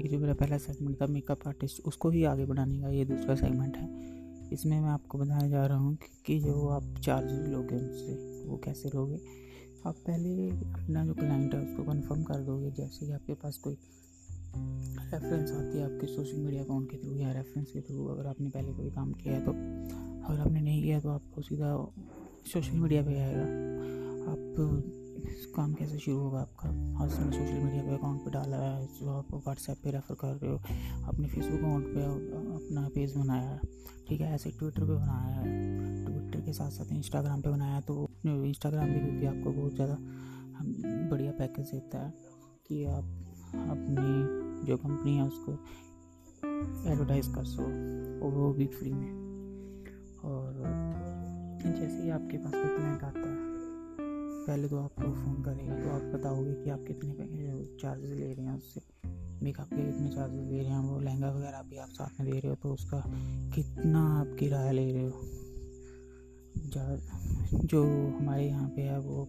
एक जो मेरा पहला सेगमेंट था मेकअप आर्टिस्ट उसको भी आगे बढ़ाने का ये दूसरा सेगमेंट है। इसमें मैं आपको बताने जा रहा हूँ कि जो आप चार्ज लोगे उनसे वो कैसे लोगे। आप पहले अपना जो क्लाइंट है, उसको कंफर्म कर दोगे, जैसे कि आपके पास कोई रेफरेंस आती है आपके सोशल मीडिया अकाउंट के थ्रू या रेफरेंस के थ्रू अगर आपने पहले कोई काम किया है तो अगर आपने नहीं किया तो आपको सीधा सोशल मीडिया पे आएगा। आप काम कैसे शुरू होगा आपका? आज आपने सोशल मीडिया पे अकाउंट पे डाला है, जो आप व्हाट्सएप पे रेफ़र कर रहे हो, अपने फेसबुक अकाउंट पे अपना पेज बनाया है, ठीक है? ऐसे ट्विटर पे बनाया है ट्विटर के साथ साथ इंस्टाग्राम पे बनाया है तो इंस्टाग्राम भी क्योंकि आपको बहुत ज़्यादा बढ़िया पैकेज देता है कि आप अपनी जो कंपनी है उसको एडवर्टाइज़ कर सो और वो भी फ्री में। और जैसे ही आपके पास कोई क्लाइंट आता है पहले तो आपको फ़ोन करेगा तो आप बताओगे कि आप कितने चार्जेस ले रहे हैं उससे। मेकअप के कितने चार्जेस ले रहे हैं, वो लहंगा वगैरह भी आप साथ में दे रहे हो तो उसका कितना आप किराया ले रहे हो? जो हमारे यहाँ पे है, वो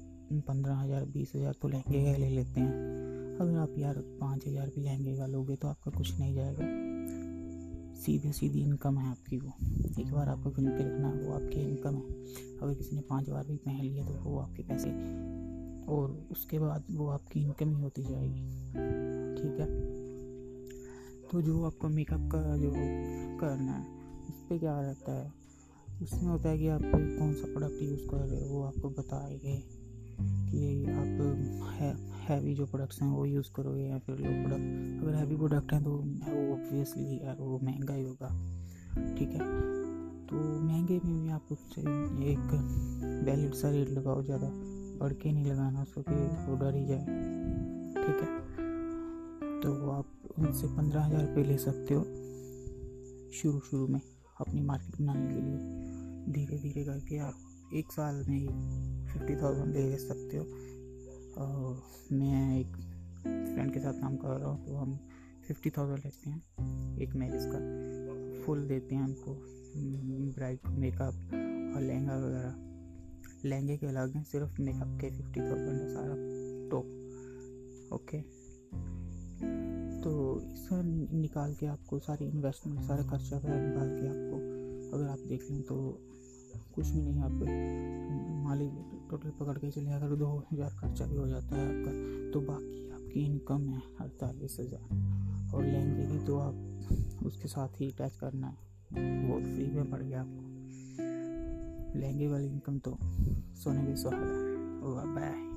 पंद्रह हज़ार, बीस हज़ार तो लहंगे का ले लेते हैं। अगर आप यार पाँच हज़ार भी लहंगे का लोगे तो आपका कुछ नहीं जाएगा। सीधे सीधी इनकम है आपकी वो। एक बार आपको गिन के लिखना वो आपकी इनकम है। अगर किसी ने पाँच बार भी पहन लिया तो वो आपके पैसे और उसके बाद वो आपकी इनकम ही होती जाएगी। ठीक है? तो जो आपको मेकअप का जो करना है, उस पर क्या रहता है? उसमें होता है कि आप कौन सा प्रोडक्ट यूज़ कर रहे हो, वो आपको बताएँगे कि आप हैवी जो प्रोडक्ट्स हैं वो यूज़ करोगे या फिर लो प्रोडक्ट अगर हैवी प्रोडक्ट हैं तो वो ऑब्वियसली यार वो महँगा ही होगा। ठीक है? तो महँगे में भी आप उससे एक वैलिड सा रेट लगाओ ज़्यादा। बढ़ के नहीं लगाना उसको कि वो डर ही जाए। ठीक है? तो आप उनसे पंद्रह हज़ार रुपये ले सकते हो शुरू शुरू में अपनी मार्केट बनाने के लिए। धीरे धीरे करके आप एक साल में फिफ्टी थाउज़ेंड ले सकते हो। और मैं एक फ्रेंड के साथ काम कर रहा हूँ तो हम फिफ्टी थाउज़ेंड लेते हैं एक मैरिज का। फुल देते हैं हमको ब्राइड को मेकअप और लहंगा वगैरह। लहंगे के अलग हैं, सिर्फ़ मेकअप के फिफ्टी थाउज़ेंड है सारा। टॉप ओके तो इसका निकाल के आपको सारी इन्वेस्टमेंट सारा खर्चा वगैरह निकाल के आपको, अगर आप देख लें तो कुछ भी नहीं, आप मान लीजिए टोटल पकड़ के चले, अगर दो हज़ार खर्चा भी हो जाता है आपका तो बाकी आपकी इनकम है अड़तालीस हज़ार। और लहंगे की तो आप उसके साथ ही अटैच करना है। वो फ्री में पड़ गया आपको। लहंगे वाली इनकम तो सोने के सुहागा। बाय